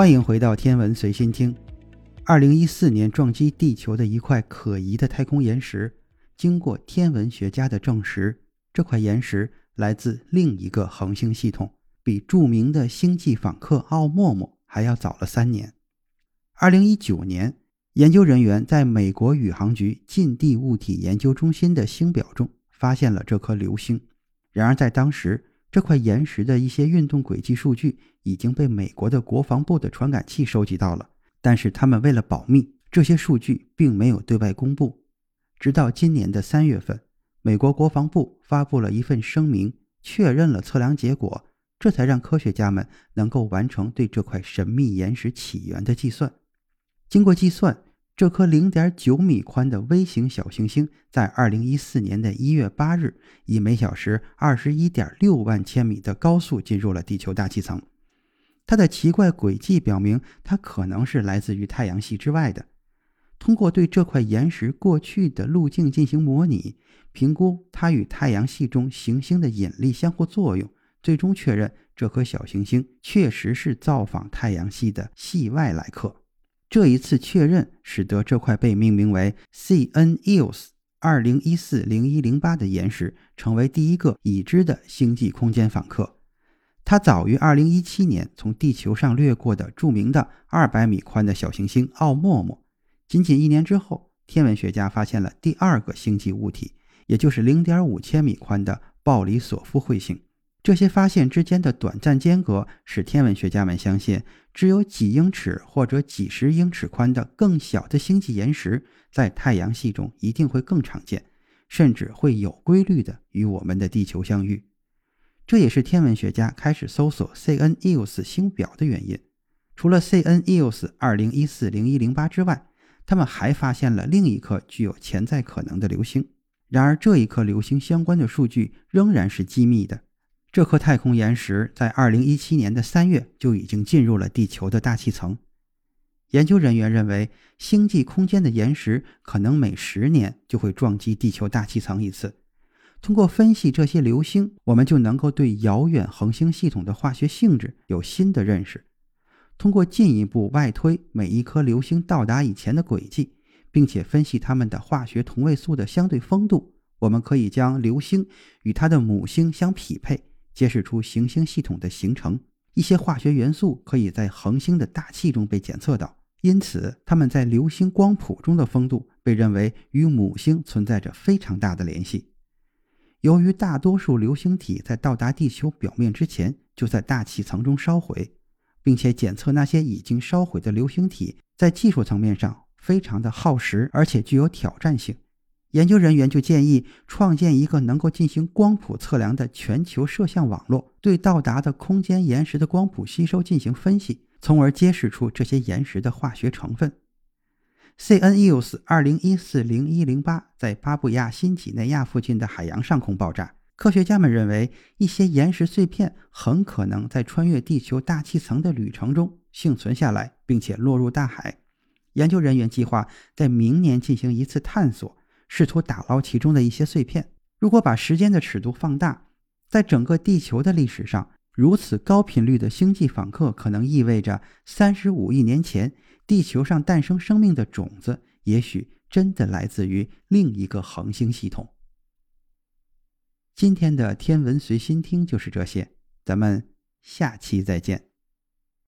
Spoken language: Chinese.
欢迎回到天文随心听。二零一四年撞击地球的一块可疑的太空岩石，经过天文学家的证实，这块岩石来自另一个恒星系统，比著名的星际访客奥莫莫还要早了三年。二零一九年，研究人员在美国宇航局近地物体研究中心的星表中发现了这颗流星。然而，在当时，这块岩石的一些运动轨迹数据已经被美国的国防部的传感器收集到了，但是他们为了保密，这些数据并没有对外公布。直到今年的三月份，美国国防部发布了一份声明，确认了测量结果，这才让科学家们能够完成对这块神秘岩石起源的计算。经过计算。这颗0.9米宽的微型小行星，在2014年的一月八日，以每小时21.6万千米的高速进入了地球大气层。它的奇怪轨迹表明，它可能是来自于太阳系之外的。通过对这块岩石过去的路径进行模拟，评估它与太阳系中行星的引力相互作用，最终确认这颗小行星确实是造访太阳系的系外来客。这一次确认，使得这块被命名为 CNEOS 二零一四零一零八的岩石成为第一个已知的星际空间访客。它早于二零一七年从地球上掠过的著名的二百米宽的小行星奥陌陌。仅仅一年之后，天文学家发现了第二个星际物体，也就是零点五千米宽的鲍里索夫彗星。这些发现之间的短暂间隔，使天文学家们相信，只有几英尺或者几十英尺宽的更小的星际岩石，在太阳系中一定会更常见，甚至会有规律的与我们的地球相遇。这也是天文学家开始搜索 CNEOS 星表的原因。除了 CNEOS 二零一四零一零八之外，他们还发现了另一颗具有潜在可能的流星。然而，这一颗流星相关的数据仍然是机密的。这颗太空岩石在2017年的3月就已经进入了地球的大气层。研究人员认为，星际空间的岩石可能每十年就会撞击地球大气层一次。通过分析这些流星，我们就能够对遥远恒星系统的化学性质有新的认识。通过进一步外推每一颗流星到达以前的轨迹，并且分析它们的化学同位素的相对丰度，我们可以将流星与它的母星相匹配。揭示出行星系统的形成，一些化学元素可以在恒星的大气中被检测到，因此它们在流星光谱中的丰度被认为与母星存在着非常大的联系。由于大多数流星体在到达地球表面之前就在大气层中烧毁，并且检测那些已经烧毁的流星体在技术层面上非常的耗时，而且具有挑战性。研究人员就建议创建一个能够进行光谱测量的全球摄像网络，对到达的空间岩石的光谱吸收进行分析，从而揭示出这些岩石的化学成分。CNEOS 二零一四零一零八在巴布亚新几内亚附近的海洋上空爆炸，科学家们认为一些岩石碎片很可能在穿越地球大气层的旅程中幸存下来，并且落入大海。研究人员计划在明年进行一次探索。试图打捞其中的一些碎片。如果把时间的尺度放大，在整个地球的历史上，如此高频率的星际访客可能意味着三十五亿年前地球上诞生生命的种子，也许真的来自于另一个恒星系统。今天的天文随心听就是这些，咱们下期再见。